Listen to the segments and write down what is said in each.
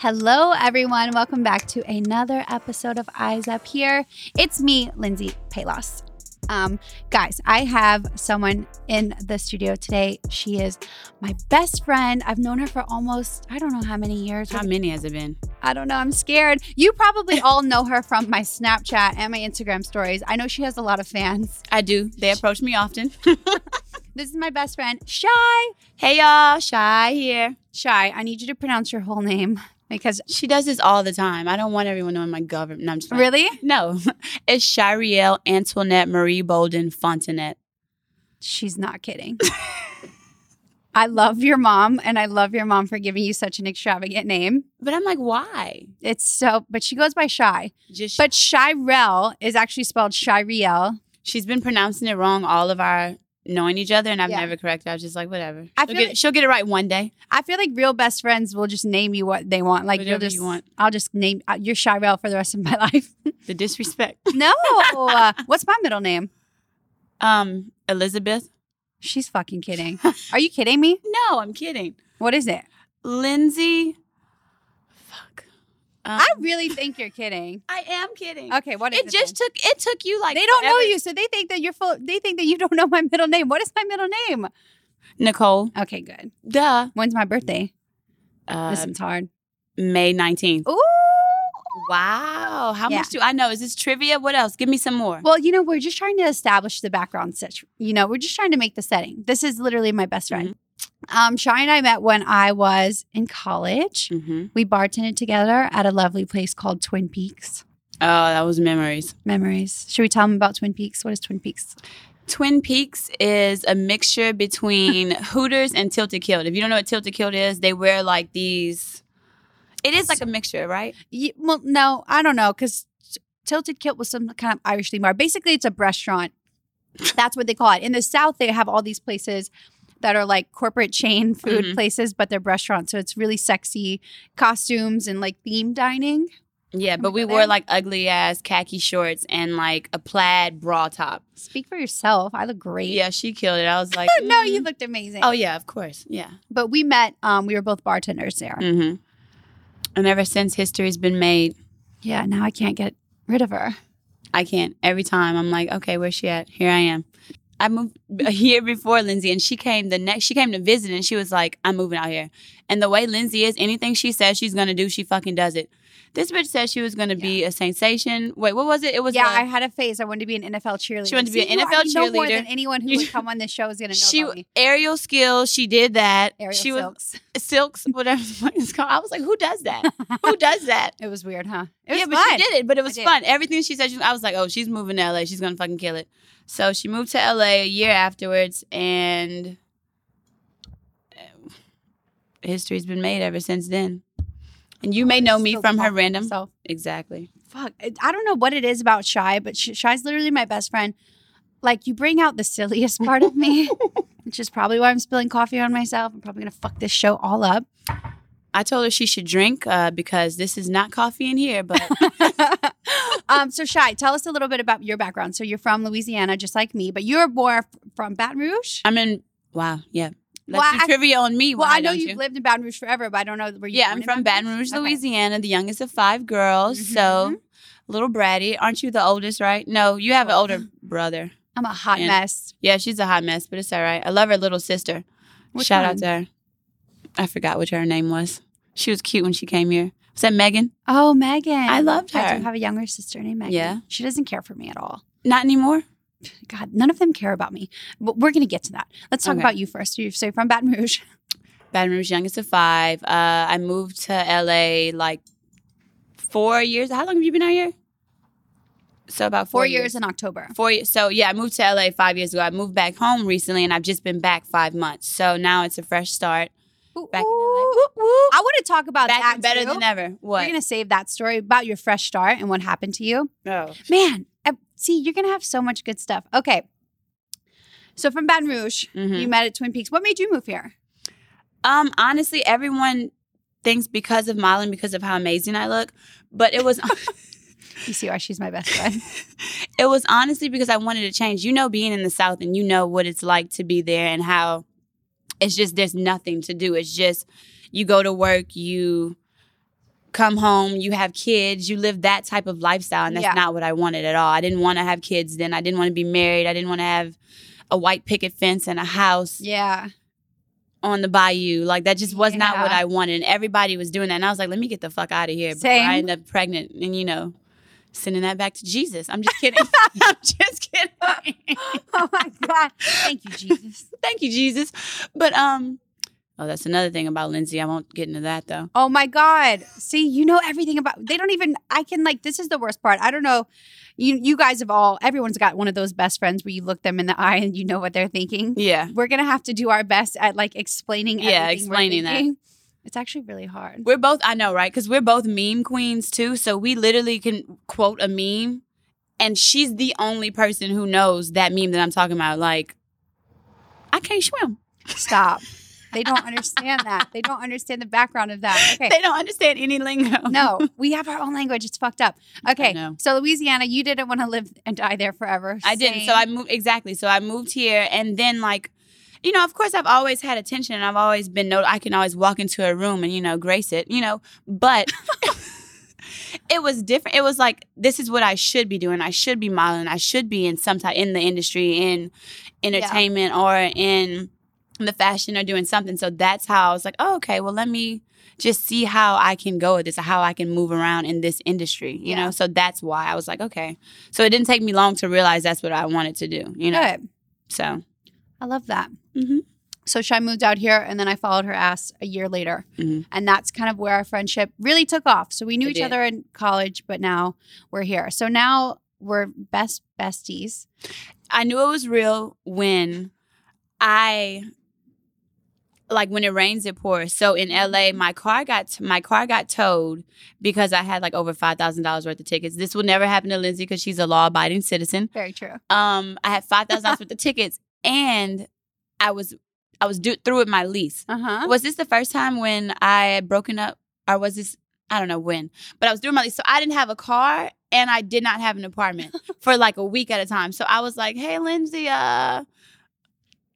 Hello, everyone. Welcome back to another episode of Eyes Up Here. It's me, Lindsey Pelas. Um, guys, I have someone in the studio today. She is my best friend. I've known her for almost, I don't know how many years. How many has it been? I don't know. I'm scared. You probably all know her from my Snapchat and my Instagram stories. I know she has a lot of fans. I do. They approach me often. This is my best friend, Chy. hey y'all, Chy here. Chy, I need you to pronounce your whole name because She does this all the time. I don't want everyone knowing my government. No, I'm just really, No, it's Shirielle Antoinette Marie Bolden Fontenette. she's not kidding. I love your mom, and I love your mom for giving you such an extravagant name. But I'm like, why? It's so, but she goes by Chy. Just But Shirel is actually spelled Shiriel. she's been pronouncing it wrong all of our knowing each other, and I've Yeah. never corrected. I was just like, whatever. I she'll, get, like- she'll get it right one day. I feel like real best friends will just name you what they want. Like you'll just, you want. I'll just name uh, you're for the rest of my life. The disrespect. no, uh, what's my middle name? Um, Elizabeth. She's fucking kidding. Are you kidding me? No, I'm kidding. What is it? Lindsey. Um, I really think you're kidding. I am kidding. Okay, what is it? it just then? took it took you like they don't know you, so they think that you're full. They think that you don't know my middle name. What is my middle name? Nicole. Okay, good. Duh. When's my birthday? Uh, this is hard. May 19th. Ooh. Wow. How Yeah. much do I know? Is this trivia? What else? Give me some more. Well, you know, we're just trying to establish the background. Situ- you know, we're just trying to make the setting. This is literally my best friend. Um, Chy and I met when I was in college. hmm We bartended together at a lovely place called Twin Peaks. Oh, that was memories. Memories. Should we tell them about Twin Peaks? What is Twin Peaks? Twin Peaks is a mixture between Hooters and Tilted Kilt. If you don't know what Tilted Kilt is, they wear like these. It is like a mixture, right? Well, no, I don't know because Tilted Kilt was some kind of Irish theme bar. Basically, it's a restaurant. That's what they call it. In the South, they have all these places that are like corporate chain food Mhm. places, but they're restaurants. So it's really sexy costumes and like theme dining. Yeah, but we wore like ugly ass khaki shorts and like a plaid bra top. Speak for yourself. I look great. Yeah, she killed it. I was like, no, mm. you looked amazing. Oh yeah, of course. Yeah. But we met. Um, we were both bartenders there. hmm And ever since history's been made, Yeah. Now I can't get rid of her. I can't. Every time I'm like, okay, where's she at? Here I am. I moved a year before Lindsey, and she came the next. She came to visit, and she was like, "I'm moving out here." And the way Lindsey is, anything she says she's gonna do, she fucking does it. This bitch said she was gonna be a sensation. Wait, what was it? It was yeah, I had a phase. I wanted to be an NFL cheerleader. She wanted to be See, an NFL cheerleader. more than anyone who would come on this show is going to know she about me. aerial skills. She did that. Ariel she was Silks. silks, whatever it's called. I was like, who does that? who does that? It was weird, huh? It was yeah, fun. but she did it. But it was fun. Everything she said, she, I was like, oh, she's moving to LA. She's gonna fucking kill it. So she moved to LA a year afterwards, and uh, history's been made ever since then. And you may know me Still from her random. myself. Exactly. Fuck, I don't know what it is about Chy, but Sh- Chy's literally my best friend. Like you bring out the silliest part of me, which is probably why I'm spilling coffee on myself. I'm probably gonna fuck this show all up. I told her she should drink uh, because this is not coffee in here, but um, so Chy, tell us a little bit about your background. So you're from Louisiana, just like me, but you're more from Baton Rouge. I'm in. Wow. Yeah. Let's Well, I- trivia on me. Well, I know you've you? lived in Baton Rouge forever, but I don't know where you. Yeah, I'm from Baton Rouge, Okay. Louisiana, the youngest of five girls. Mhm. So, little bratty. Aren't you the oldest, right? No, you have an older brother. I'm a hot And- mess. Yeah, she's a hot mess, but it's all right. I love her little sister. Which Shout one? out to her. I forgot what her name was. She was cute when she came here. Was that Megan? Oh, Megan. I loved her. I do have a younger sister named Megan. Yeah? She doesn't care for me at all. Not anymore. God, none of them care about me. But we're going to get to that. Let's talk Okay. about you first. You're so from Baton Rouge. Baton Rouge, youngest of five. Uh, I moved to LA like four years. How long have you been out here? So about Four, four, years. in October. Four years. So yeah, I moved to LA five years ago. I moved back home recently, and I've just been back five months. So now it's a fresh start. Back in LA. Ooh. I want to talk about Back that better too. than ever. What? We're going to save that story about your fresh start and what happened to you. oh. Man, see, you're going to have so much good stuff. Okay. So from Baton Rouge, Mhm. you met at Twin Peaks. What made you move here? Um, honestly, everyone thinks because of Marlon, because of how amazing I look, but it was You see why she's my best friend. it was honestly because I wanted to change. You know, being in the South and you know what it's like to be there and how it's just there's nothing to do. It's just you go to work, you come home, you have kids, you live that type of lifestyle. And that's Yeah. not what I wanted at all. I didn't want to have kids then. I didn't want to be married. I didn't want to have a white picket fence and a house Yeah. on the bayou. Like that just was not what I wanted. And everybody was doing that. And I was like, let me get the fuck out of here. before Same. I end up pregnant and, you know, sending that back to Jesus. I'm just kidding. I'm just kidding. Oh my God. Thank you, Jesus. Thank you, Jesus. But um, oh, that's another thing about Lindsey. I won't get into that though. Oh my God. See, you know everything about they don't even I can like this is the worst part. I don't know. You you guys have all everyone's got one of those best friends where you look them in the eye and you know what they're thinking. Yeah. We're gonna have to do our best at like explaining Yeah, explaining that. It's actually really hard. We're both, I know, right? Because we're both meme queens too. So we literally can quote a meme, and she's the only person who knows that meme that I'm talking about. Like, I can't swim. Stop. They don't understand that. They don't understand the background of that. Okay. They don't understand any lingo. No, we have our own language. It's fucked up. Okay. So Louisiana, you didn't want to live and die there forever. I didn't. So I moved exactly. So I moved here, and then like, you know, of course, I've always had attention, and I've always been no. I can always walk into a room and you know grace it, you know. But it was different. It was like this is what I should be doing. I should be modeling. I should be in some type in the industry, in entertainment, or in the fashion, or doing something. So that's how I was like, oh, okay. Well, let me just see how I can go with this, how I can move around in this industry, you Yeah. know? So that's why I was like, okay. So it didn't take me long to realize that's what I wanted to do, you know? Good. So, I love that. mhm. So Chy moved out here, and then I followed her ass a year later, Mhm. and that's kind of where our friendship really took off. So we knew It each did. other in college, but now we're here. So now we're best besties. I knew it was real when I like when it rains it pours. So in LA, my car got my car got towed because I had like over five thousand dollars worth of tickets. This will never happen to Lindsey because she's a law abiding citizen. Very true. Um, I had five thousand dollars worth of tickets, and I was I was do- through with my lease. Uh huh. Was this the first time when I had broken up, or was this? I don't know when, but I was doing my lease, so I didn't have a car and I did not have an apartment for like a week at a time. So I was like, "Hey, Lindsey, uh,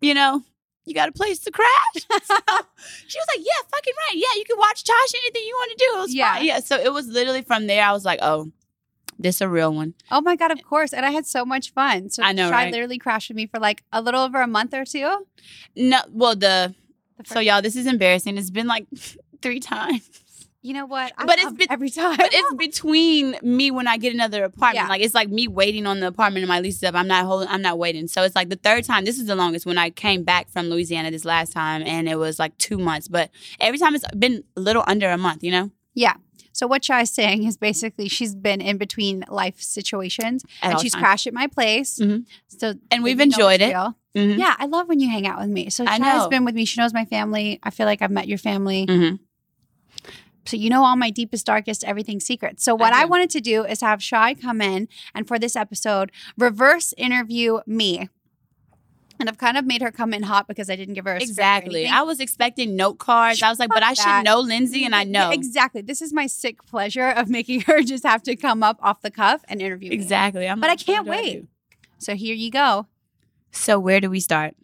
you know, you got a place to crash?" So she was like, "Yeah, fucking right. Yeah, you can watch Tosh anything you want to do. It was Yeah. fine. Yeah." So it was literally from there. I was like, "Oh, this a real one." Oh my god, of eh course. And I had so much fun. So I know, Chy right? literally crashed with me for like a little over a month or two. No, well, the The so y'all, this is embarrassing. It's been like three times. You know what? I But it's been- every time. But it's between me when I get another apartment. Yeah. Like it's like me waiting on the apartment and my lease is up. I'm not holding. I'm not waiting. So it's like the third time. This is the longest when I came back from Louisiana this last time, and it was like two months. But every time it's been a little under a month. You know. yeah. So what Chy's saying is basically she's been in between life situations At and she's times. crashed at my place. Mhm. So And we've enjoyed it. Mhm. Yeah, I love when you hang out with me. So has been with me. She knows my family. I feel like I've met your family. Mhm. So you know all my deepest, darkest, everything secrets. So what I, do. wanted to do is have Chy come in and for this episode, reverse interview me. And I've kind of made her come in hot because I didn't give her a script or Exactly. I was expecting note cards. I was like, but I should that. know Lindsey, and I know Exactly. This is my sick pleasure of making her just have to come up off the cuff and interview me. exactly. I'm But I like, what can't wait. do? So here you go. So where do we start?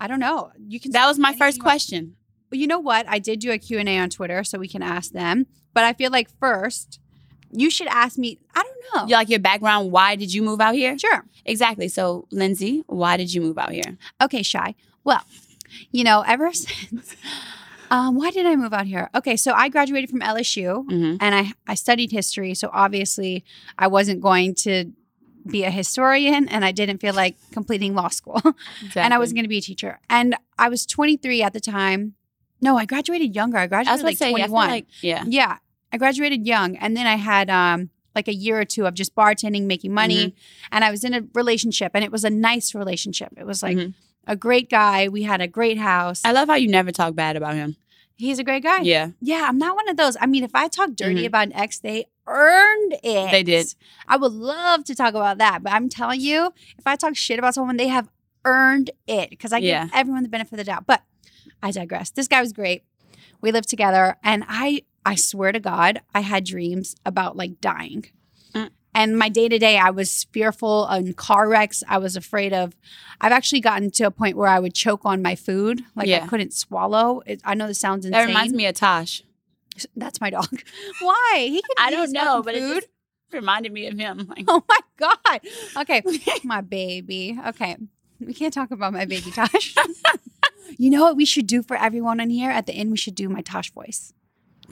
I don't know. You can That was my first question. You know what? I did do a Q&A on Twitter so we can ask them. But I feel like first, you should ask me. I don't know. You like your background? Why did you move out here? Sure. Exactly. So, Lindsey, why did you move out here? Okay, Chy. Well, you know, ever since. Um, why did I move out here? Okay, so I graduated from LSU hmm and I, I studied history. So obviously, I wasn't going to be a historian and I didn't feel like completing law school. Exactly. and I was going to be a teacher. And I was 23 at the time. No, I graduated younger. I graduated like say, I feel 21. like, yeah. Yeah, I graduated young, and then I had um like a year or two of just bartending, making money, Mm-hmm. and I was in a relationship, and it was a nice relationship. It was like Mhm. a great guy. We had a great house. I love how you never talk bad about him. He's a great guy. Yeah. Yeah, I'm not one of those. I mean, if I talk dirty Mhm. about an ex, they earned it. They did. I would love to talk about that, but I'm telling you, if I talk shit about someone, they have earned it because I give everyone the benefit of the doubt. But I digress. This guy was great. We lived together, and I, I swear to God, I had dreams about like dying. Mm. And my day to day, I was fearful on car wrecks. I was afraid of. I've actually gotten to a point where I would choke on my food, like I couldn't swallow. It, I know this sounds insane. That reminds me of Tosh. That's my dog. Why? He can I don't know, but it food. just reminded me of him. Like, Oh my god. Okay, my baby. Okay, we can't talk about my baby Tosh. you know what we should do for everyone in here at the end? We should do my Tosh voice.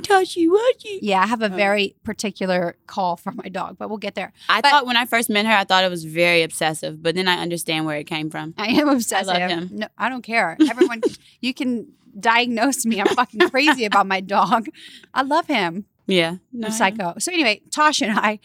Toshi, what you? Yeah, I have a very particular call for my dog, but we'll get there. I But- thought when I first met her, I thought it was very obsessive, but then I understand where it came from. I am obsessive. him. No, I don't care. Everyone, you can diagnose me. I'm fucking crazy about my dog. I love him. Yeah, I'm psycho. So anyway, Tosh and I,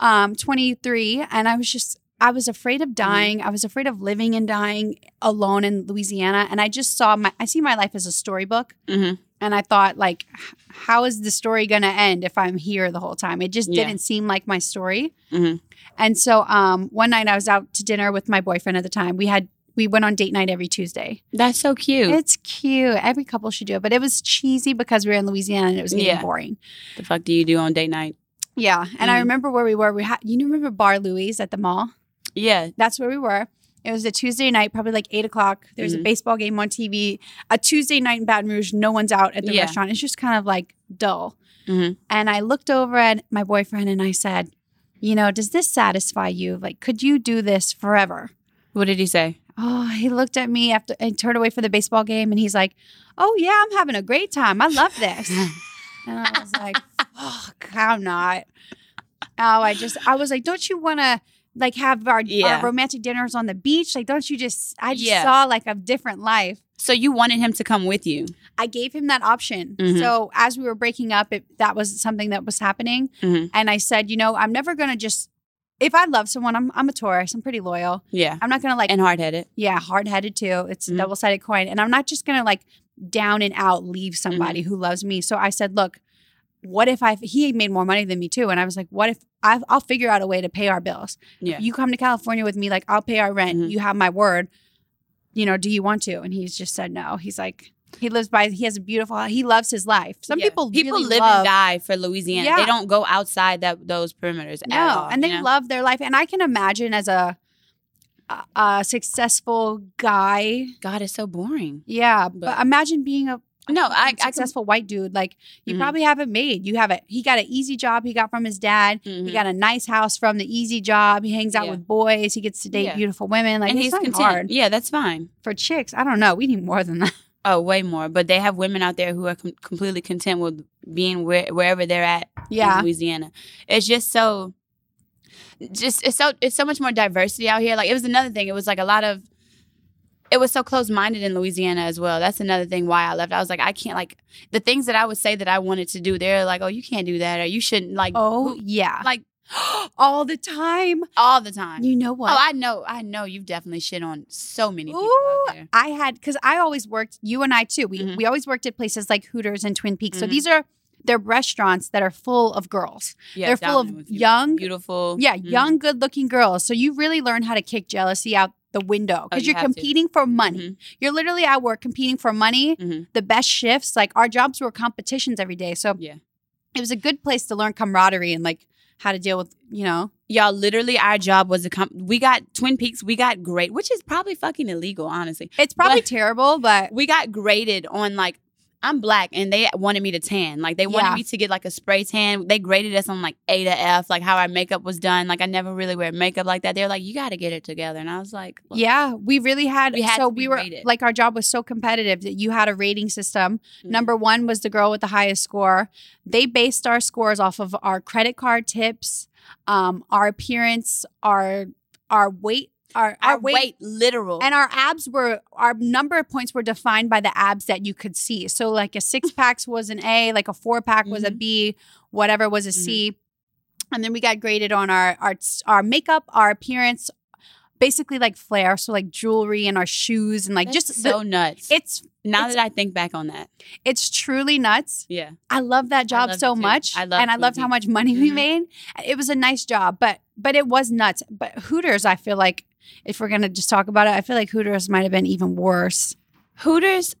um, 23, and I was just I was afraid of dying. I was afraid of living and dying alone in Louisiana, and I just saw my I see my life as a storybook, Mhm. and I thought like, how is the story going to end if I'm here the whole time? It just Yeah. didn't seem like my story. Mhm. And so um, one night I was out to dinner with my boyfriend at the time. We had we went on date night every Tuesday. That's so cute. It's cute. Every couple should do it, but it was cheesy because we were in Louisiana and it was getting Yeah. boring. the fuck do you do on date night? Yeah, and I Mhm. remember where we were. We had you remember Bar Louie's at the mall? Yeah, That's where we were. It was a Tuesday night, probably like eight o'clock. There's a Mhm. baseball game on TV. A Tuesday night in Baton Rouge, no one's out at the Yeah. restaurant. It's just kind of like dull. Mhm. And I looked over at my boyfriend and I said, "You know, does this satisfy you? Like, could you do this forever?" what did he say? Oh, he looked at me after and turned away for the baseball game, and he's like, "Oh yeah, I'm having a great time. I love this." And I was like, fuck, I'm not. Oh, I just, I was like, don't you want to like have our, Yeah. our romantic dinners on the beach? Like, don't you just, I just Yeah. saw like a different life. So you wanted him to come with you? I gave him that option. Mhm. So as we were breaking up, it, that was something that was happening. Mhm. And I said, you know, I'm never going to just, if I love someone, I'm, I'm a Taurus. I'm pretty loyal. Yeah, I'm not going to like, and hard headed. yeah, hard headed too. It's a Mhm. double sided coin. And I'm not just going to like down and out leave Mm-hmm. somebody who loves me. So I said, look, what if I, he made more money than me too. And I was like, what if I've, I'll figure out a way to pay our bills. Yeah. You come to California with me, like I'll pay our rent. Mhm. You have my word. You know, do you want to? And he's just said no. He's like, he lives by, he has a beautiful, he loves his life. Some Yeah. people people really live love, and die for Louisiana. Yeah. They don't go outside that those perimeters. No, all, and they know? love their life. And I can imagine as a, a, a successful guy. God, is so boring. Yeah, but, But- imagine being a No, I, I can. successful white dude. Like you Mhm. probably have it made. You have it. He got an easy job. He got from his dad. He Mhm. got a nice house from the easy job. He hangs out Yeah. with boys. He gets to date Yeah. beautiful women. Like and he's content. hard Yeah, that's fine. for chicks. I don't know. We need more than that. Oh, way more. But they have women out there who are com- completely content with being where, wherever they're at Yeah. in Louisiana. It's just so, just it's so it's so much more diversity out here. Like it was another thing. It was like a lot of. It was so close minded in Louisiana as well. That's another thing why I left. I was like, I can't like the things that I would say that I wanted to do. They're like, oh, you can't do that, or you shouldn't like, Oh who- yeah, like all the time. all the time. You know what? Oh, I know, I know. You've definitely shit on so many people Ooh. I had because I always worked. You and I too. We Mhm. we always worked at places like Hooters and Twin Peaks. So Mhm. these are they're restaurants that are full of girls. Yeah, They're full of dominant with you. young- beautiful. Yeah, Mhm. young, good-looking girls. So you really learn how to kick jealousy out the window Oh, because you you're have to. competing for money. Mhm. You're literally at work competing for money, Mhm. the best shifts. Like our jobs were competitions every day. So Yeah. it was a good place to learn camaraderie and like how to deal with, you know. Y'all, literally, our job was a comp. We got Twin Peaks. We got great, which is probably fucking illegal, honestly. It's probably But- terrible, but We got graded on like I'm black, and they wanted me to tan. Like they wanted Yeah. me to get like a spray tan. They graded us on like A to F, like how our makeup was done. Like I never really wear makeup like that. They're like, you got to get it together, and I was like, look, yeah, we really had, We had so we were rated. like our job was so competitive that you had a rating system. Mhm. Number one was the girl with the highest score. They based our scores off of our credit card tips, um, our appearance, our our weight, our our our weight, literal, And our abs were our number of points were defined by the abs that you could see. So like a six packs was an A, like a four pack was a Mhm. B, whatever was a C. And then we got graded on our our our makeup, our appearance, basically like flair, so like jewelry and our shoes and like That's just so the, nuts. it's now it's- that I think back on that, it's truly nuts. yeah, I love that job so much. I love and I loved how much money we Mhm. made. It was a nice job, but but it was nuts. But Hooters, I feel like if we're gonna just talk about it, I feel like Hooters might have been even worse. Hooters.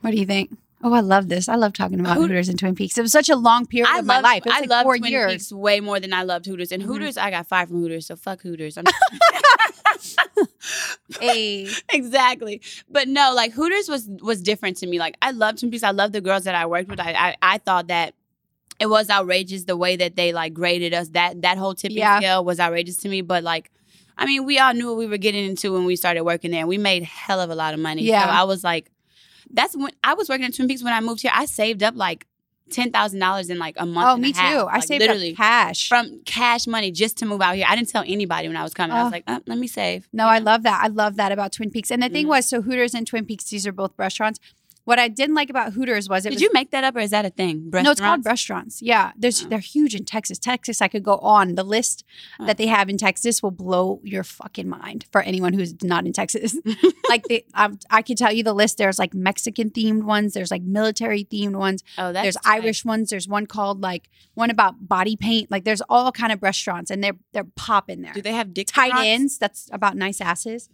What do you think? Oh, I love this. I love talking about Hoot- Hooters and Twin Peaks. It was such a long period I of my love life. It was I like love Twin years. Peaks way more than I loved Hooters. And Mhm. Hooters, I got fired from Hooters, so fuck Hooters. I'm Hey. exactly. But no, like Hooters was was different to me. Like I loved Twin Peaks. I love the girls that I worked with. I I, I thought that it was outrageous the way that they like graded us. That that whole tipping Yeah. scale was outrageous to me. But like, I mean, we all knew what we were getting into when we started working there. We made hell of a lot of money. Yeah. So I was like, that's when I was working at Twin Peaks when I moved here. I saved up like ten thousand dollars in like a month. Oh, me too. half. I saved literally up cash. from cash money just to move out here. I didn't tell anybody when I was coming. I Oh. was like, oh, let me save. No, I love that. I love that about Twin Peaks. And the thing Mhm. was, so Hooters and Twin Peaks, these are both restaurants. What I didn't like about Hooters was it Did was you make that up or is that a thing? no, it's called Restaurants? Yeah, there's Oh. they're huge in Texas. Texas, I could go on the list Oh. that they have in Texas will blow your fucking mind for anyone who's not in Texas. like they, um, I could tell you the list. There's like Mexican themed ones. There's like military themed ones. Oh, that's there's tight. Irish ones. There's one called like one about body paint. Like there's all kind of restaurants, and they're they're popping there. Do they have dick Tight rocks? ends. That's about nice asses.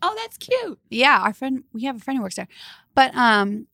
Oh, that's cute. Yeah, our friend, we have a friend who works there. But um,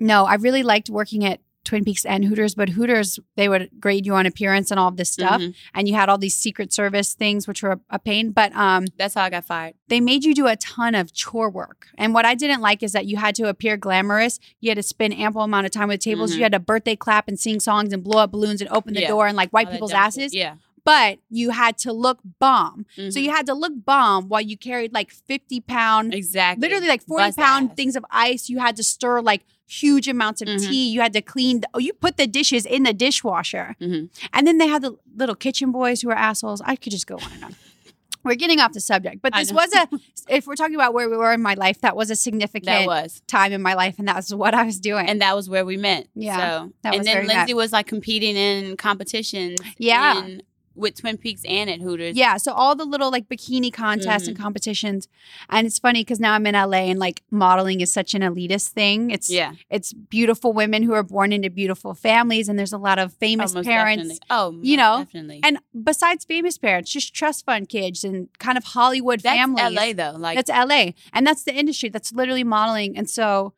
no, I really liked working at Twin Peaks and Hooters. But Hooters, they would grade you on appearance and all of this stuff, Mhm. and you had all these Secret Service things, which were a, a pain. But um, That's how I got fired. they made you do a ton of chore work. And what I didn't like is that you had to appear glamorous. You had to spend ample amount of time with tables. Mhm. You had to birthday clap and sing songs and blow up balloons and open the Yeah. door and like wipe All people's asses. Yeah. But you had to look bomb. So Mhm. you had to look bomb while you carried like 50 pound exactly literally like 40 Bust pound ass. things of ice. You had to stir like huge amounts of Mhm. tea. You had to clean. The, oh, you put the dishes in the dishwasher. Mhm. And then they had the little kitchen boys who were assholes. I could just go on and on. We're getting off the subject, but this was a, if we're talking about where we were in my life, that was a significant That was. time in my life. And that's what I was doing. And that was where we met. Yeah, So, that was and then Lindsey was like competing in competitions. Yeah. in- with Twin Peaks and at Hooters. yeah. So all the little like bikini contests and Mm-hmm. competitions. And it's funny because now I'm in LA and like modeling is such an elitist thing. It's, Yeah. it's beautiful women who are born into beautiful families. And there's a lot of famous oh, parents. Definitely. Oh, you know, definitely. And besides famous parents, just trust fund kids and kind of Hollywood that's families. LA though. Like that's LA. And that's the industry. That's literally modeling. And so,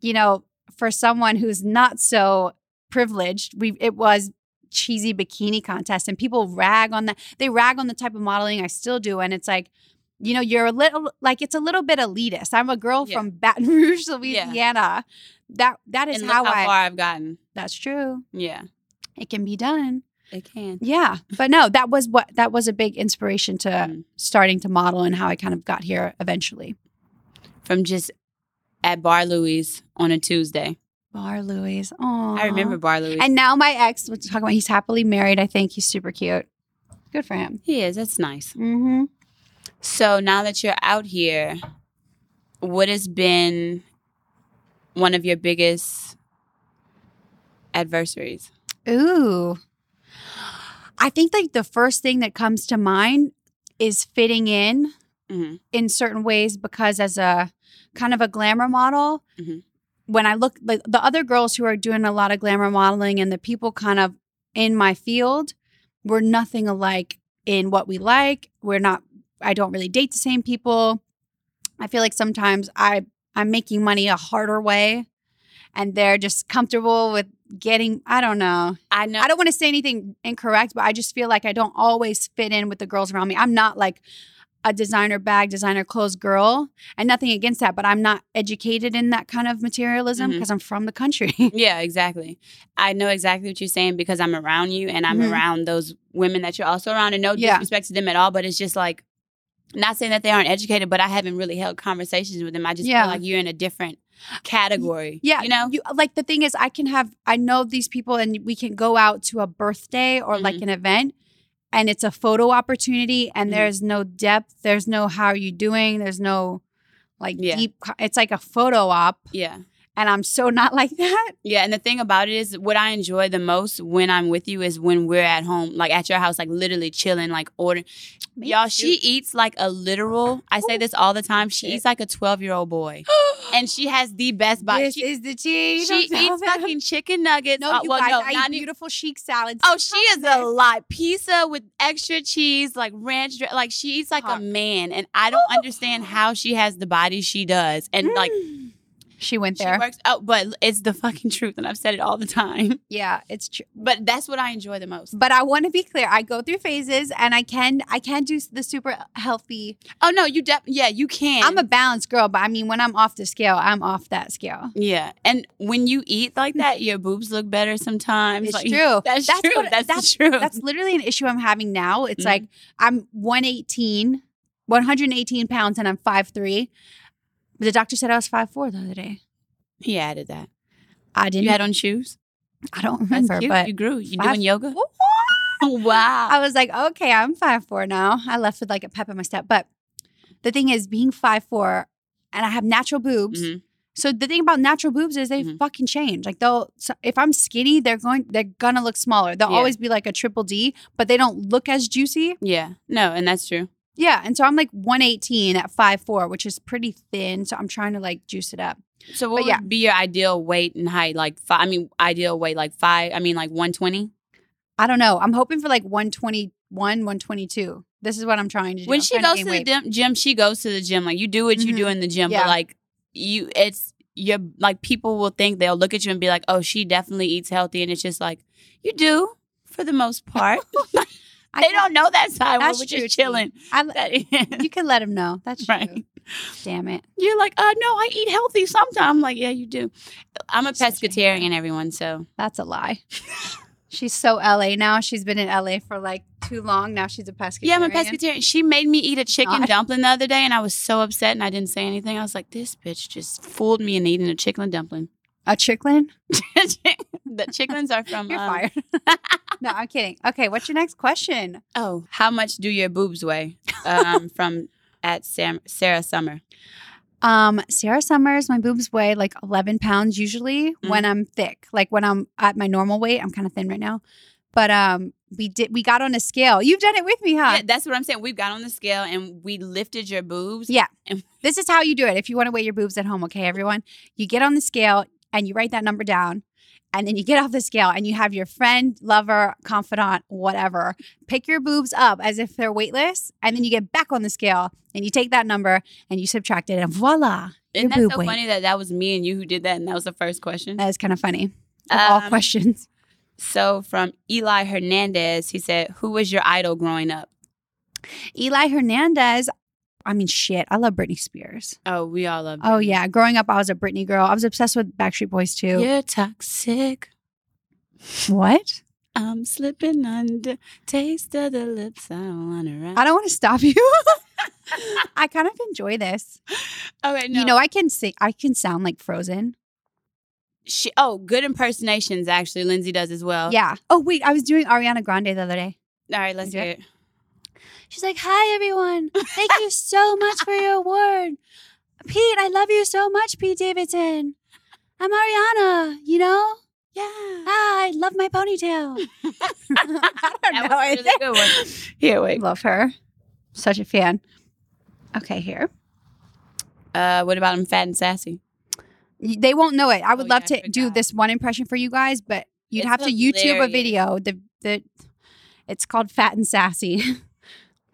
you know, for someone who's not so privileged, we it was cheesy bikini contest and people rag on that. They rag on the type of modeling I still do. And it's like, you know, you're a little like it's a little bit elitist. I'm a girl Yeah. from Baton Rouge, Louisiana. That that is how, how I far I've gotten. that's true. Yeah. It can be done. It can. Yeah, but no, that was what that was a big inspiration to Mm. starting to model and how I kind of got here eventually. From just at Bar Louie's on a Tuesday. Bar Louie. Oh, I remember Bar Louie's. And now my ex, we're talking about, he's happily married. I think he's super cute. Good for him. he is. That's nice. Mm-hmm. So now that you're out here, what has been one of your biggest adversaries? Ooh, I think like the first thing that comes to mind is fitting in hmm in certain ways because as a kind of a glamour model, Mhm. When I look like the other girls who are doing a lot of glamour modeling and the people kind of in my field, we're nothing alike in what we like. We're not. I don't really date the same people. I feel like sometimes I I'm making money a harder way, and they're just comfortable with getting. I don't know. I know. I don't want to say anything incorrect, but I just feel like I don't always fit in with the girls around me. I'm not like a designer bag, designer clothes girl, and nothing against that, but I'm not educated in that kind of materialism because I'm from the country. Yeah, exactly. I know exactly what you're saying because I'm around you and I'm Mhm. around those women that you're also around. And no Yeah. disrespect to them at all, but it's just like, not saying that they aren't educated, but I haven't really held conversations with them. I just Yeah. feel like you're in a different category. yeah, You know? You, like the thing is, I can have, I know these people, and we can go out to a birthday or like Mm-hmm. an event. And it's a photo opportunity, and Mhm. there's no depth. There's no how are you doing. There's no like Yeah. deep. It's like a photo op, yeah. And I'm so not like that. Yeah, and the thing about it is, what I enjoy the most when I'm with you is when we're at home, like at your house, like literally chilling, like ordering. Y'all, she eats like a literal. I say this all the time. She Shit. eats like a 12 year old boy, and she has the best body. This She, is the tea. she eats fucking chicken nuggets. No, Uh, you well, guys, no, I not eat beautiful chic salads. Oh, she is a lot. Pizza with extra cheese, like ranch, like she eats like Hot. a man, and I don't understand how she has the body she does. And like, Mm. She went She there. works out, but it's the fucking truth, and I've said it all the time. yeah, it's true. But that's what I enjoy the most. But I want to be clear. I go through phases, and I can I can do the super healthy. Oh no, you def- yeah, you can. I'm a balanced girl, but I mean, when I'm off the scale, I'm off that scale. yeah, and when you eat like that, your boobs look better sometimes. It's Like, true. That's, That's true. what- that's, that's- truth. That's literally an issue I'm having now. It's Mhm. like I'm 118, 118 pounds, and I'm 5'3. But the doctor said I was five four the other day. he added that. I didn't. You had on shoes. I don't remember, but you grew. You doing yoga? Wow. I was like, okay, I'm five four now. I left with like a pep in my step. But the thing is, being five four, and I have natural boobs. Mhm. So the thing about natural boobs is they Mhm. fucking change. Like they'll, so if I'm skinny, they're going, they're gonna look smaller. They'll Yeah. always be like a triple D, but they don't look as juicy. Yeah. No, and that's true. Yeah, and so I'm like 118 at 5'4, which is pretty thin. So I'm trying to like juice it up. So what But yeah. would be your ideal weight and height? Like five. I mean, ideal weight like five. I mean, like one twenty. I don't know. I'm hoping for like 121, 122. This is what I'm trying to do. When I'm she goes gain to the gym, gym, she goes to the gym. Like you do what you Mhm. do in the gym, Yeah. but like you, it's you're like people will think they'll look at you and be like, "Oh, she definitely eats healthy," and it's just like you do for the most part. I they can- don't know that side. That's We're true, just chilling. I, you can let them know. That's true. right. Damn it. You're like, uh, no, I eat healthy sometimes. I'm like, yeah, you do. I'm a Such a pescatarian, everyone. So That's a lie. she's so LA now. She's been in LA for like too long. Now she's a pescatarian. yeah, I'm a pescatarian. She made me eat a chicken God. dumpling the other day, and I was so upset, and I didn't say anything. I was like, this bitch just fooled me in eating a chicken dumpling. A chicklin? the chickens are from. You're um, fired. no, I'm kidding. Okay, what's your next question? Oh, how much do your boobs weigh? Um, from at Sam, Sarah Summer. Um, Sarah Summers, my boobs weigh like 11 pounds usually Mm-hmm. when I'm thick. Like when I'm at my normal weight, I'm kind of thin right now. But um, we did we got on a scale. You've done it with me, huh? Yeah, that's what I'm saying. We've got on the scale and we lifted your boobs. Yeah. And- This is how you do it. If you want to weigh your boobs at home, okay, everyone, you get on the scale and you write that number down. And then you get off the scale and you have your friend, lover, confidant, whatever, pick your boobs up as if they're weightless. And then you get back on the scale and you take that number and you subtract it and voila. Isn't your that so weight. funny that that was me and you who did that, and that was the first question? That is kind of funny. Of all Um, questions. So from Eli Hernandez, he said, "Who was your idol growing up?" Eli Hernandez. I mean, shit. I love Britney Spears. Oh, we all love. Oh, yeah. Growing up, I was a Britney girl. I was obsessed with Backstreet Boys too. You're toxic. What? I'm slipping under. Taste of the lips. I don't want to run. I don't want to stop you. I kind of enjoy this. Okay, no. You know, I can sing. I can sound like Frozen. she, oh, good impersonations. Actually, Lindsey does as well. Yeah. Oh wait, I was doing Ariana Grande the other day. All right, let's do hear it. She's like, "Hi everyone, thank you so much for your award, Pete. I love you so much, Pete Davidson. I'm Ariana. You know, Yeah. ah, I love my ponytail. I don't That know. was a really good one. Here, wait. love her. Such a fan. Okay, here. Uh, what about I'm fat and sassy? They won't know it. I would Oh, love yeah, to do this one impression for you guys, but you'd It's have to YouTube a video. The the it's called Fat and Sassy.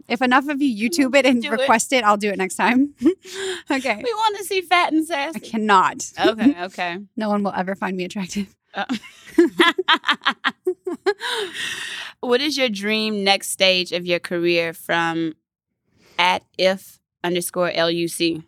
if enough of you YouTube it and Do request it, I'll do it next time. okay. We want to see fat and I cannot. Okay, okay. No one will ever find me attractive. Uh, what is your dream next stage of your career from at if underscore luc?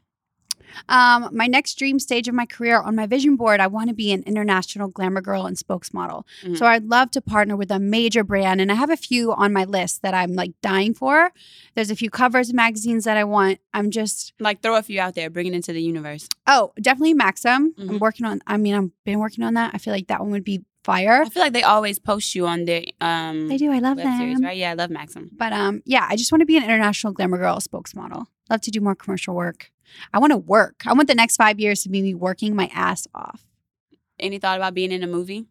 Um, my next dream stage of my career on my vision board, I want to be an international glamour girl and spokesmodel. Mhm. So I'd love to partner with a major brand, and I have a few on my list that I'm like dying for. There's a few covers of magazines that I want. I'm just Like throw a few out there, bring it into the universe. oh, definitely Maxim. I'm Mhm. working on. I mean, I've been working on that. I feel like that one would be fire. I feel like they always post you on their um They do. I love them. series, right? Yeah, I love Maxim. But um, yeah, I just want to be an international glamour girl spokesmodel. Love to do more commercial work. I want to work. I want the next five years to be me working my ass off. Any thought about being in a movie?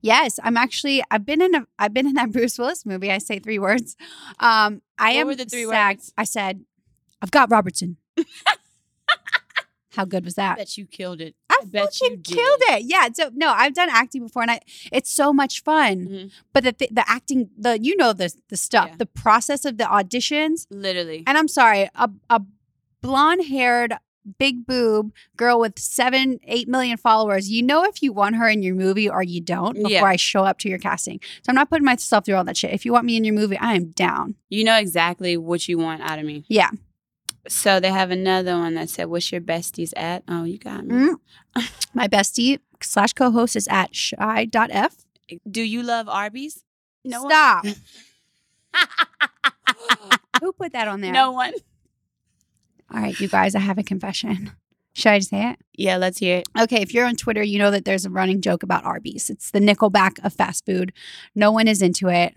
Yes, I'm actually. I've been in a. I've been in that Bruce Willis movie. I say three words. Um, I What am were the three SAG. words? I said, I've got Robertson. How good was I that? bet you killed it. I, bet fucking you did. killed it. Yeah. So no, I've done acting before, and I it's so much fun. Mhm. But the th- the acting, the you know the the stuff, Yeah. the process of the auditions. Literally. And I'm sorry, a a blonde haired big boob girl with seven, eight million followers. You know if you want her in your movie or you don't before Yeah. I show up to your casting. So I'm not putting myself through all that shit. If you want me in your movie, I am down. You know exactly what you want out of me. Yeah. So they have another one that said, "What's your besties at?" Oh, you got me. Mm. My bestie slash co-host is at shy.f. Do you love Arby's? No one. Stop. Who put that on there? No one. All right, you guys, I have a confession. Should I say it? Yeah, let's hear it. Okay, if you're on Twitter, you know that there's a running joke about Arby's. It's the Nickelback of fast food. No one is into it.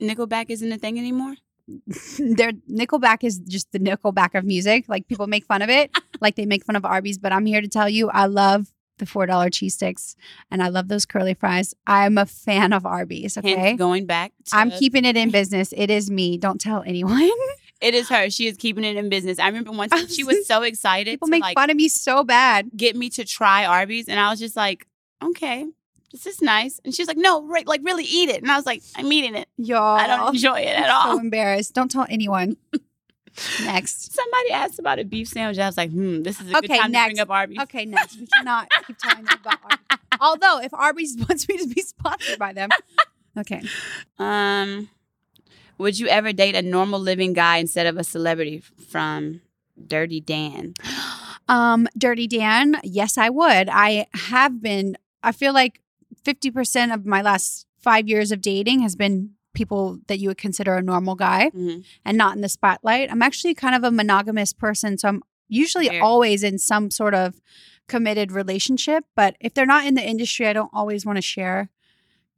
Nickelback isn't a thing anymore. Their Nickelback is just the Nickelback of music. Like people make fun of it, like they make fun of Arby's. But I'm here to tell you, I love the four dollar cheese sticks, and I love those curly fries. I'm a fan of Arby's. Hence Okay, going back. To, I'm keeping it in business. It is me. Don't tell anyone. It is her. She is keeping it in business. I remember once she was so excited People to make like fun of me so bad. get me to try Arby's, and I was just like, okay, this is nice. And she's like, no, right, like really eat it. And I was like, I'm eating it. Y'all, I don't enjoy it at all. So embarrassed. Don't tell anyone. Next. Somebody asked about a beef sandwich. I was like, hmm, this is a Okay, good time next. to bring up Arby's. Okay, next. We cannot keep telling them about Arby's. Although, if Arby's wants me to be sponsored by them. Okay. Um, would you ever date a normal living guy instead of a celebrity from Dirty Dan? Um, Dirty Dan, yes, I would. I have been, I feel like 50% of my last five years of dating has been people that you would consider a normal guy Mhm. and not in the spotlight. I'm actually kind of a monogamous person. So I'm usually Very. always in some sort of committed relationship. But if they're not in the industry, I don't always want to share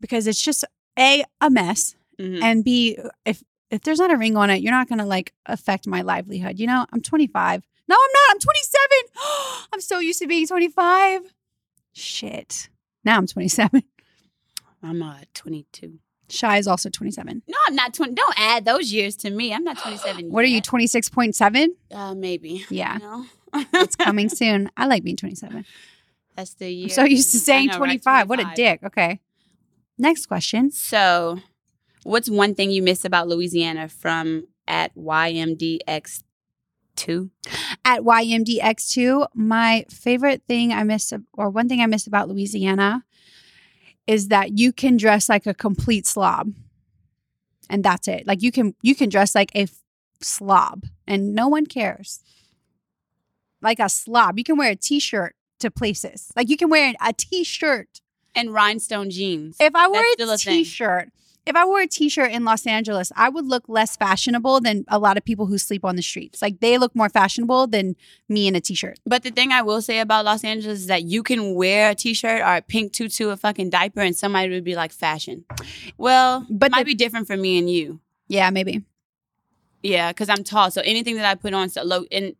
because it's just A, a mess. Mhm. and b if if there's not a ring on it you're not going to like affect my livelihood you know i'm 25 no i'm not i'm 27 i'm so used to being 25 shit now i'm 27 I'm uh 22. Chy is also 27 No, I'm not 20. Don't add those years to me. I'm not 27. what are you 26.7 Uh, maybe. yeah No. it's coming soon i like being 27 That's the year. i'm so used to saying know, right? 25 what a dick okay next question So, what's one thing you miss about Louisiana from at YMDX2? at ymdx2 my favorite thing i miss or one thing i miss about louisiana is that you can dress like a complete slob and that's it like you can you can dress like a f- slob and no one cares like a slob you can wear a t-shirt to places like you can wear a t-shirt And rhinestone jeans. if i wore That's still a a thing. If i wore a t-shirt in los angeles i would look less fashionable than a lot of people who sleep on the streets like they look more fashionable than me in a t-shirt But the thing I will say about Los Angeles is that you can wear a t-shirt or a pink tutu, a fucking diaper, and somebody would be like fashion. Well, But it might the- be different for me and you. yeah maybe Yeah, because I'm tall, so anything that I put on, so low. And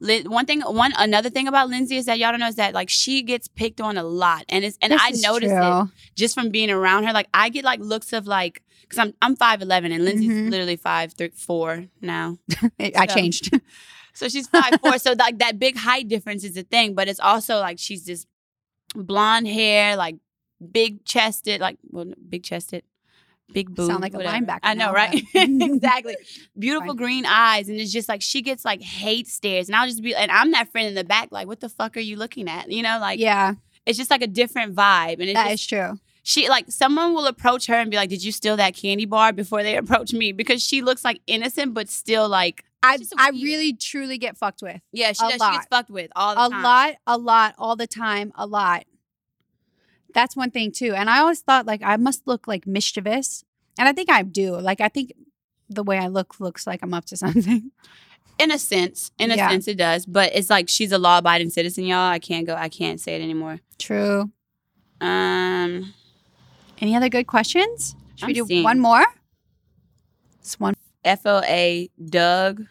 one thing, one another thing about Lindsey is that y'all don't know is that like she gets picked on a lot, and it's and This I notice it just from being around her. Like I get like looks of like because I'm I'm five eleven and Lindsey's Mhm. literally five three four now. I So- changed. So she's five four. so like that big height difference is a thing, but it's also like she's just blonde hair, like big chested, like well, big chested, big boob. Sound like a linebacker I know, now, right? exactly. Beautiful Fine. green eyes, and it's just like she gets like hate stares, and I'll just be, and I'm that friend in the back, like, what the fuck are you looking at? You know, like, yeah, it's just like a different vibe, and it's that just, is true. she like someone will approach her and be like, "Did you steal that candy bar?" Before they approach me, because she looks like innocent, but still like, I I really truly get fucked with yeah, she A does. She gets fucked with all the a time. lot, a lot, all the time, a lot. That's one thing too. And I always thought like I must look like mischievous, and I think I do. Like I think the way I look looks like I'm up to something. In a sense, in a Yeah. sense, it does. But it's like she's a law-abiding citizen, y'all. I can't go. I can't say it anymore. True. Um, Any other good questions? Should we I'm do seeing- one more? It's one. FLA Doug.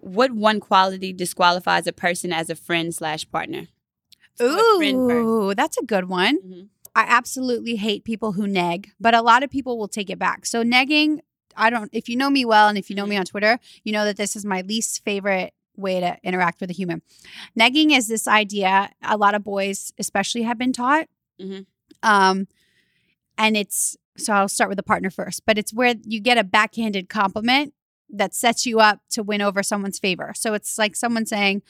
What one quality disqualifies a person as a friend slash partner? So a friend first. Ooh, that's a good one. Mhm. I absolutely hate people who neg, but a lot of people will take it back. So negging, I don't if you know me well and if you know Mm-hmm. me on Twitter, you know that this is my least favorite way to interact with a human. Negging is this idea a lot of boys especially have been taught. Mhm. Um and it's so I'll start with the partner first, but it's where you get a backhanded compliment that sets you up to win over someone's favor. So it's like someone saying,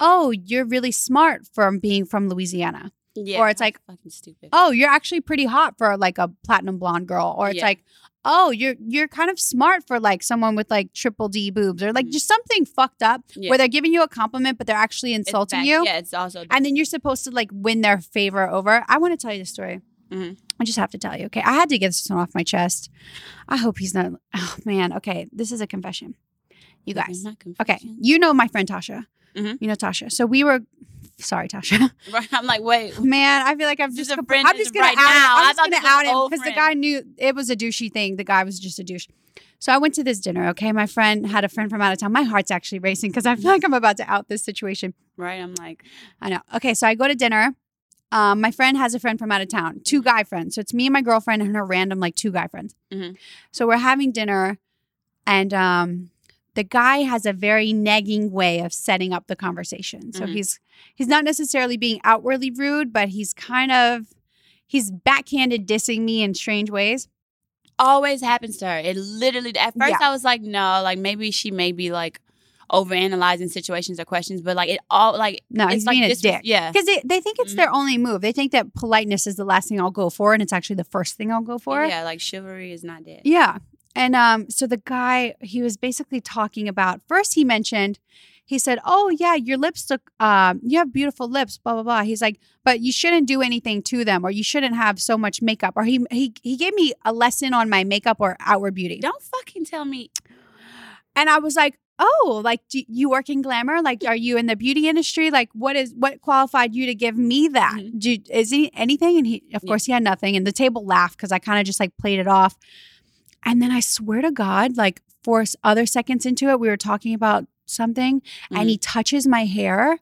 "Oh, you're really smart from being from Louisiana." Yeah. Or it's like, fucking stupid. "Oh, you're actually pretty hot for like a platinum blonde girl." Or it's Yeah. like, "Oh, you're you're kind of smart for like someone with like triple D boobs." Or like Mhm. just something fucked up Yeah. where they're giving you a compliment but they're actually insulting you. Yeah, it's also And then you're supposed to like win their favor over. I want to tell you the story. Mhm. I just have to tell you. Okay. I had to get this one off my chest. I hope he's not. Oh, man. Okay. This is a confession. You guys. Okay. You know my friend Tasha. Mhm. You know Tasha. So we were. Sorry, Tasha. I'm like, wait. Man, I feel like I'm just. friend I'm just gonna right out now. I'm just gonna out him because the guy knew it was a douchey thing. The guy was just a douche. So I went to this dinner. Okay, my friend had a friend from out of town. My heart's actually racing because I feel like I'm about to out this situation. Right. I'm like, I know. Okay, so I go to dinner. Um, my friend has a friend from out of town, two guy friends. So it's me and my girlfriend and her random like two guy friends. Mhm. So we're having dinner, and um, the guy has a very negging way of setting up the conversation. So Mhm. he's he's not necessarily being outwardly rude, but he's kind of he's backhanded dissing me in strange ways. always happens to her. It literally. At first, Yeah. I was like, no, like maybe she may be like overanalyzing situations or questions, but like it all like No, it's like being a dick. Yeah. Because they, they think it's Mm-hmm. their only move. They think that politeness is the last thing I'll go for, and it's actually the first thing I'll go for. Yeah. Like chivalry is not dead. Yeah. And um, so the guy, he was basically talking about first he mentioned, he said, Oh yeah, your lips look um, you have beautiful lips, blah blah blah. He's like, but you shouldn't do anything to them, or you shouldn't have so much makeup. Or he he he gave me a lesson on my makeup or outward beauty. Don't fucking tell me. And I was like, Oh, like do you work in glamour? Like, are you in the beauty industry? Like, what is what qualified you to give me that? Mhm. Do, is he anything? And he, of Yeah. course, he had nothing. And the table laughed because I kind of just like played it off. And then I swear to God, like four other seconds into it, we were talking about something, and Mm-hmm. he touches my hair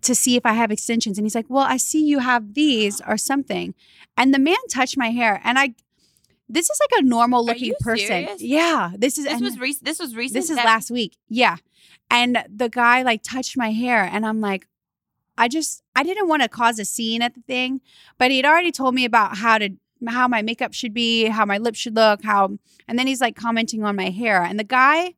to see if I have extensions. And he's like, Well, I see you have these or something. And the man touched my hair, and I. This is like a normal looking person. serious? Yeah, this is This and- was recent. This was recent. this is That- last week. Yeah. And the guy like touched my hair and I'm like, I just I didn't want to cause a scene at the thing, but he'd already told me about how to how my makeup should be, how my lips should look, how and then he's like commenting on my hair. And the guy,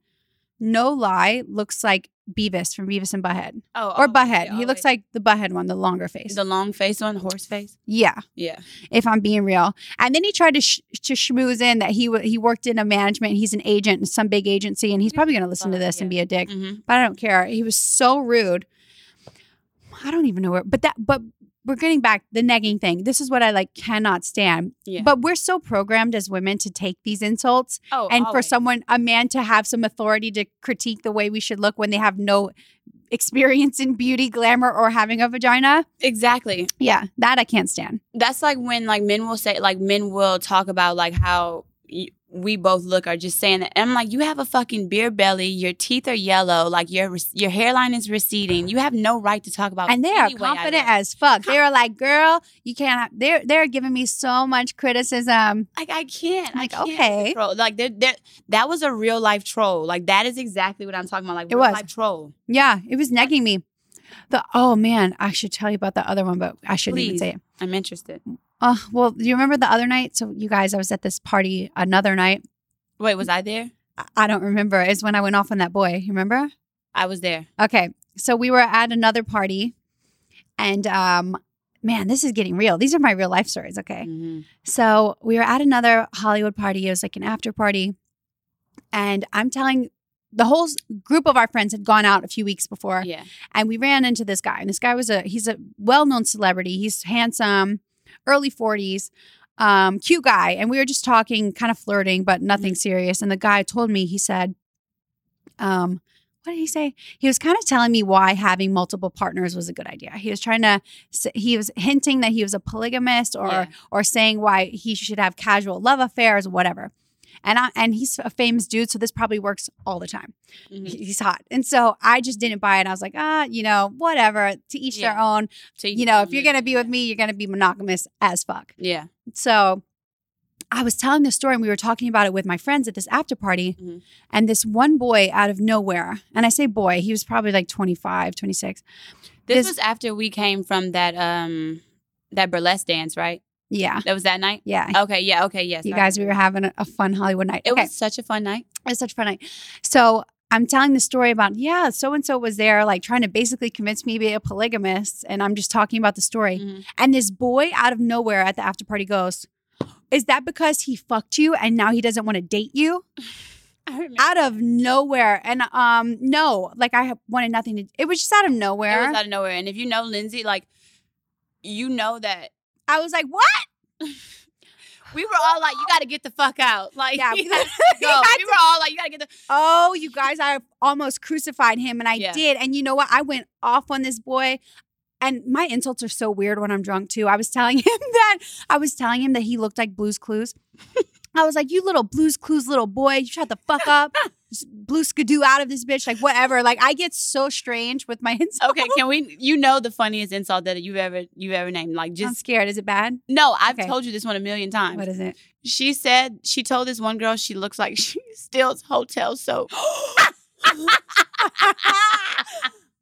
no lie, looks like Beavis from Beavis and Butthead. Oh, Or oh, Butthead. yeah, he oh, looks like the Butthead one, the longer face. the long face one, the horse face. yeah, Yeah. if I'm being real. And then he tried to sh- to schmooze in that he w- he worked in a management. He's an agent in some big agency, and he's probably going to listen to this and be a dick. hmm but I don't care. He was so rude. I don't even know where, but that, but we're getting back the negging thing. This is what I like cannot stand. Yeah. But we're so programmed as women to take these insults Oh, and for someone, a man to have some authority to critique the way we should look when they have no experience in beauty, glamour, or having a vagina. exactly. Yeah, that I can't stand. That's like when like men will say like men will talk about like how we both look are just saying that. And I'm like, you have a fucking beer belly. Your teeth are yellow. Like your your hairline is receding. You have no right to talk about. And they are any way I confident as fuck. They are like, girl, you can't they're, they're giving me so much criticism. Like I can't. Like, I can't okay. Troll. Like there, there. That was a real life troll. Like that is exactly what I'm talking about. Like It real was. life troll. Yeah, it was negging me. The oh man, I should tell you about the other one, but I shouldn't even say it. I'm interested. Oh well, do you remember the other night? So you guys, I was at this party another night. Wait, was I there? I- I don't remember. It's when I went off on that boy. You remember? I was there. Okay, so we were at another party, and um, man, this is getting real. These are my real life stories. Okay, Mhm. so we were at another Hollywood party. It was like an after party, and I'm telling. The whole group of our friends had gone out a few weeks before, Yeah. and we ran into this guy and this guy was a he's a well-known celebrity he's handsome early 40s um cute guy and we were just talking kind of flirting but nothing serious and the guy told me he said um what did he say? He was kind of telling me why having multiple partners was a good idea. He was trying to he was hinting that he was a polygamist or Yeah. or saying why he should have casual love affairs whatever and I, and he's a famous dude so this probably works all the time Mhm. he's hot. And so I just didn't buy it. I was like, ah, you know, whatever. To each their own. So You know, if you're gonna be with me, you're gonna be monogamous as fuck. Yeah. So I was telling this story and we were talking about it with my friends at this after party. Mhm. And this one boy out of nowhere, and I say boy, he was probably like 25, 26. This, This- was after we came from that um that burlesque dance, right? Yeah. That was that night. Yeah. Okay. Yeah. Okay. Yes. you guys, we were having a, fun Hollywood night. It okay. was such a fun night. It was such a fun night. So I'm telling the story about, yeah, so and so was there, like trying to basically convince me to be a polygamist. And I'm just talking about the story. Mhm. And this boy out of nowhere at the after party goes, Is that because he fucked you and now he doesn't want to date you? Out of nowhere. And um, no, like I wanted nothing to it was just out of nowhere It was out of nowhere. And if you know Lindsey, like, you know that I was like, What? we were all like, you got to get the fuck out. Like, Yeah, we had go. we were all like, you got to get the. Oh, you guys, I almost crucified him, and I Yeah. did. And you know what? I went off on this boy. And my insults are so weird when I'm drunk too. I was telling him that I was telling him that he looked like Blue's Clues. I was like, "You little Blue's Clues little boy, you shut the fuck up, blue skidoo out of this bitch, like whatever." Like I get so strange with my insults. Okay, can we? You know the funniest insult that you've ever you've ever named. Like, I'm just scared. Is it bad? no. I've Okay. told you this one a million times. What is it? She said she told this one girl she looks like she steals hotel soap.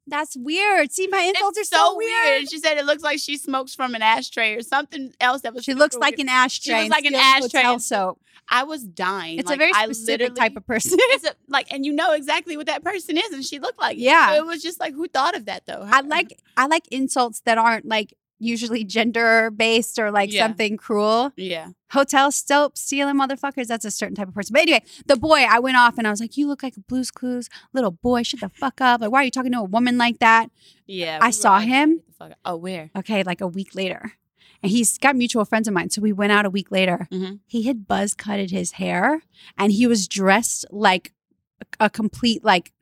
That's weird. See, my insults it's are so, weird. And she said it looks like she smokes from an ashtray or something else that was. She looks like weird. an ashtray. and like an ashtray soap. I was dying. It's Like, a very specific type of person. It's a, like, and you know exactly what that person is, and she looked like. it. Yeah. So it was just like, who thought of that though? I like I like insults that aren't like usually gender based or like Yeah. something cruel. Yeah. Hotel soap stealing motherfuckers. That's a certain type of person. But anyway, the boy, I went off and I was like, "You look like a Blue's Clues little boy. Shut the fuck up. Like, why are you talking to a woman like that?" Yeah. I we saw like, him. "Get the fuck out." Oh, where? Okay, like a week later, and he's got mutual friends of mine. So we went out a week later. Mhm. He had buzz cutted his hair, and he was dressed like a complete like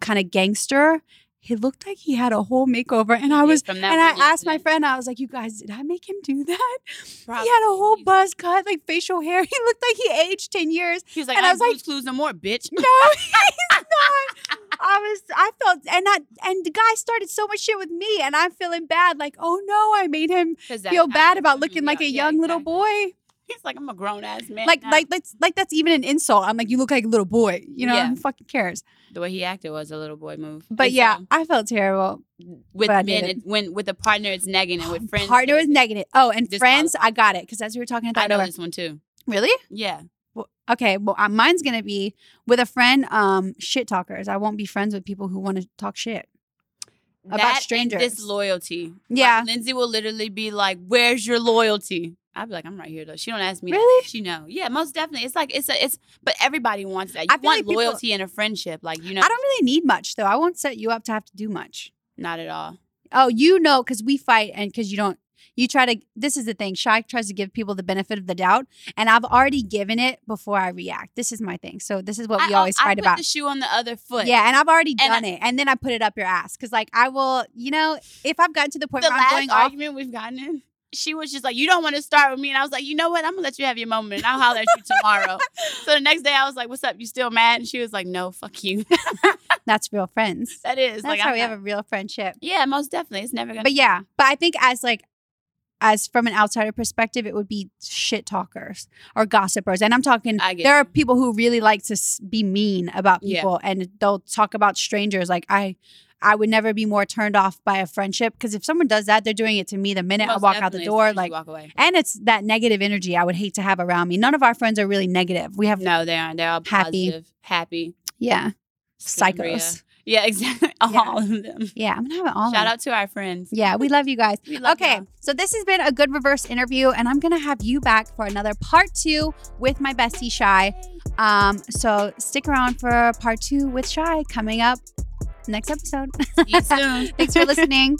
kind of gangster. He looked like he had a whole makeover, and I was from that and I asked my friend, I was like, "You guys, did I make him do that?" Probably. He had a whole buzz cut, like facial hair. He looked like he aged ten years. He was like, and I, I was like, clues no more, bitch. No, he's not. I was, I felt, and I, and the guy started so much shit with me, and I'm feeling bad. Like, oh no, I made him feel bad about looking like a Yeah, young little boy. He's like, I'm a grown ass man. Like, now. like that's like that's even an insult. I'm like, you look like a little boy. You know, Yeah. who fucking cares? the way he acted was a little boy move. But And yeah, so, I felt terrible. with men, it, when with a partner, it's negging, and with friends, Partner is negative. Oh, and friends, I got it because as we were talking I about, know this one too. really. Yeah, Well, okay, well, uh, mine's gonna be with a friend. Um, shit talkers. I won't be friends with people who want to talk shit. About That strangers. disloyalty. Yeah. like, Lindsey will literally be like, "Where's your loyalty?" I'd be like, "I'm right here." Though she don't ask me. that. Really? She know. Yeah, most definitely. It's like it's a it's. But everybody wants that. You I want like people- loyalty in a friendship, like you know. I don't really need much though. I won't set you up to have to do much. Not at all. Oh, you know, because we fight and because you don't. You try to. This is the thing. Chy tries to give people the benefit of the doubt, and I've already given it before I react. This is my thing. So this is what we I, always I fight put about. the shoe on the other foot. Yeah, and I've already And done it, and then I put it up your ass because, like, I will. You know, if I've gotten to the point the where I'm going off, argument we've gotten in, she was just like, "You don't want to start with me," and I was like, "You know what? I'm gonna let you have your moment, and I'll holler at you tomorrow." so the next day, I was like, "What's up? You still mad?" And she was like, "No, fuck you." that's real friends. that is That's like how I'm we not- have a real friendship. Yeah, most definitely. It's never gonna. But yeah, but I think as like as from an outsider perspective, it would be shit talkers or gossipers. And I'm talking there are people who really like to be mean about Yeah. people and they'll talk about strangers like I I would never be more turned off by a friendship because if someone does that, they're doing it to me the minute I walk out the door. soon as you Like, walk away. and it's that negative energy I would hate to have around me. None of our friends are really negative. We have, No, they aren't. They're all Happy. positive, happy, yeah, psychos. Yeah, exactly. Yeah. All of them. Yeah, I'm gonna have it all. Shout out to our friends. Yeah, we love you guys. We love okay, y'all. so this has been a good reverse interview, and I'm gonna have you back for another part two with my bestie Chy. Um, so stick around for part two with Chy coming up next episode. See you soon. Thanks for listening.